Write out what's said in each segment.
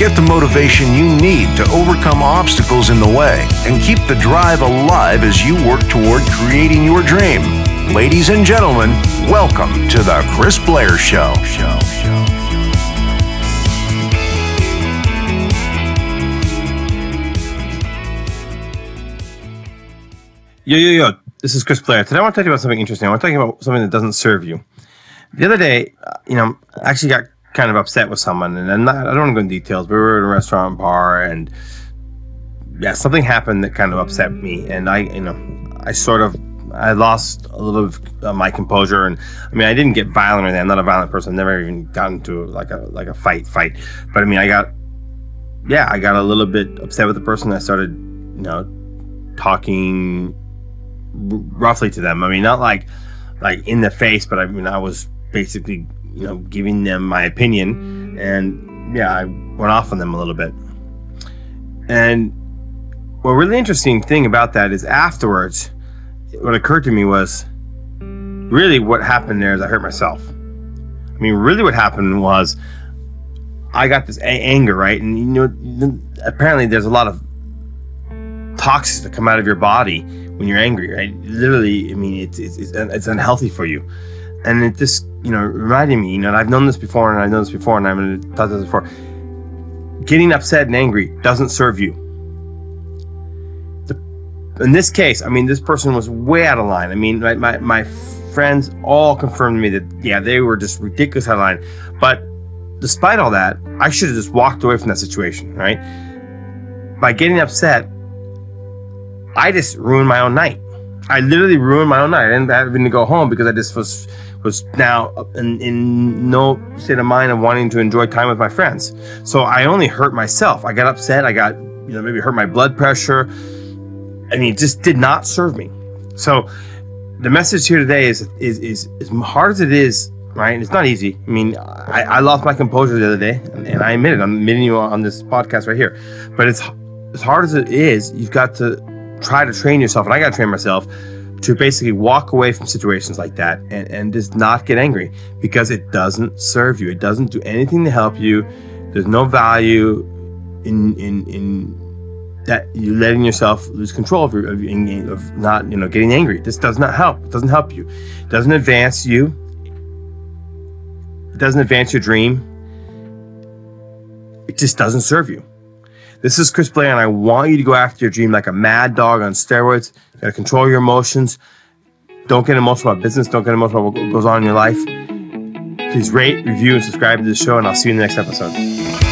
Get the motivation you need to overcome obstacles in the way and keep the drive alive as you work toward creating your dream. Ladies and gentlemen, welcome to the Chris Blair Show. Yo, yo, yo. This is Chris Blair. Today I want to talk about something interesting. I want to talk about something that doesn't serve you. The other day, uh, you know, I actually got kind of upset with someone, and I'm not, I don't want to go into details, but we were at a restaurant bar, and yeah, something happened that kind of upset me, and I, you know, I sort of, I lost a little of uh, my composure, and I mean, I didn't get violent or anything. I'm not a violent person. I've never even gotten into like a like a fight, fight. But I mean, I got, yeah, I got a little bit upset with the person. I started, you know, talking roughly to them. I mean, not like like in the face, but I mean, I was basically you know, giving them my opinion. And yeah, I went off on them a little bit. And what really interesting thing about that is afterwards, what occurred to me was really what happened there is I hurt myself. I mean, really what happened was I got this a- anger, right? And you know, apparently there's a lot of toxins that come out of your body when you're angry, right? Literally, I mean, it's, it's, it's unhealthy for you and it just you know reminded me you know I've known this before and I've known this before and I've taught this before. Getting upset and angry doesn't serve you. The, in this case I mean this person was way out of line. I mean my, my, my friends all confirmed to me that yeah they were just ridiculous out of line. But despite all that I should have just walked away from that situation right? By getting upset I just ruined my own night I literally ruined my own night. I ended up having to go home because I just was was now in, in no state of mind of wanting to enjoy time with my friends. So I only hurt myself. I got upset. I got, you know, maybe hurt my blood pressure. I mean, it just did not serve me. So the message here today is, is, is as hard as it is, right? It's not easy. I mean, I, I lost my composure the other day and I admit it. I'm admitting you on this podcast right here, but it's as hard as it is, you've got to try to train yourself. And I got to train myself to basically walk away from situations like that and, and just not get angry because it doesn't serve you. It doesn't do anything to help you. There's no value in in in that you letting yourself lose control of, your, of, of not you know getting angry. This does not help. It doesn't help you. It doesn't advance you. It doesn't advance your dream. It just doesn't serve you. This is Chris Blair, and I want you to go after your dream like a mad dog on steroids. You gotta control your emotions. Don't get emotional about business. Don't get emotional about what goes on in your life. Please rate, review, and subscribe to the show, and I'll see you in the next episode.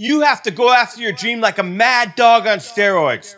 You have to go after your dream like a mad dog on steroids.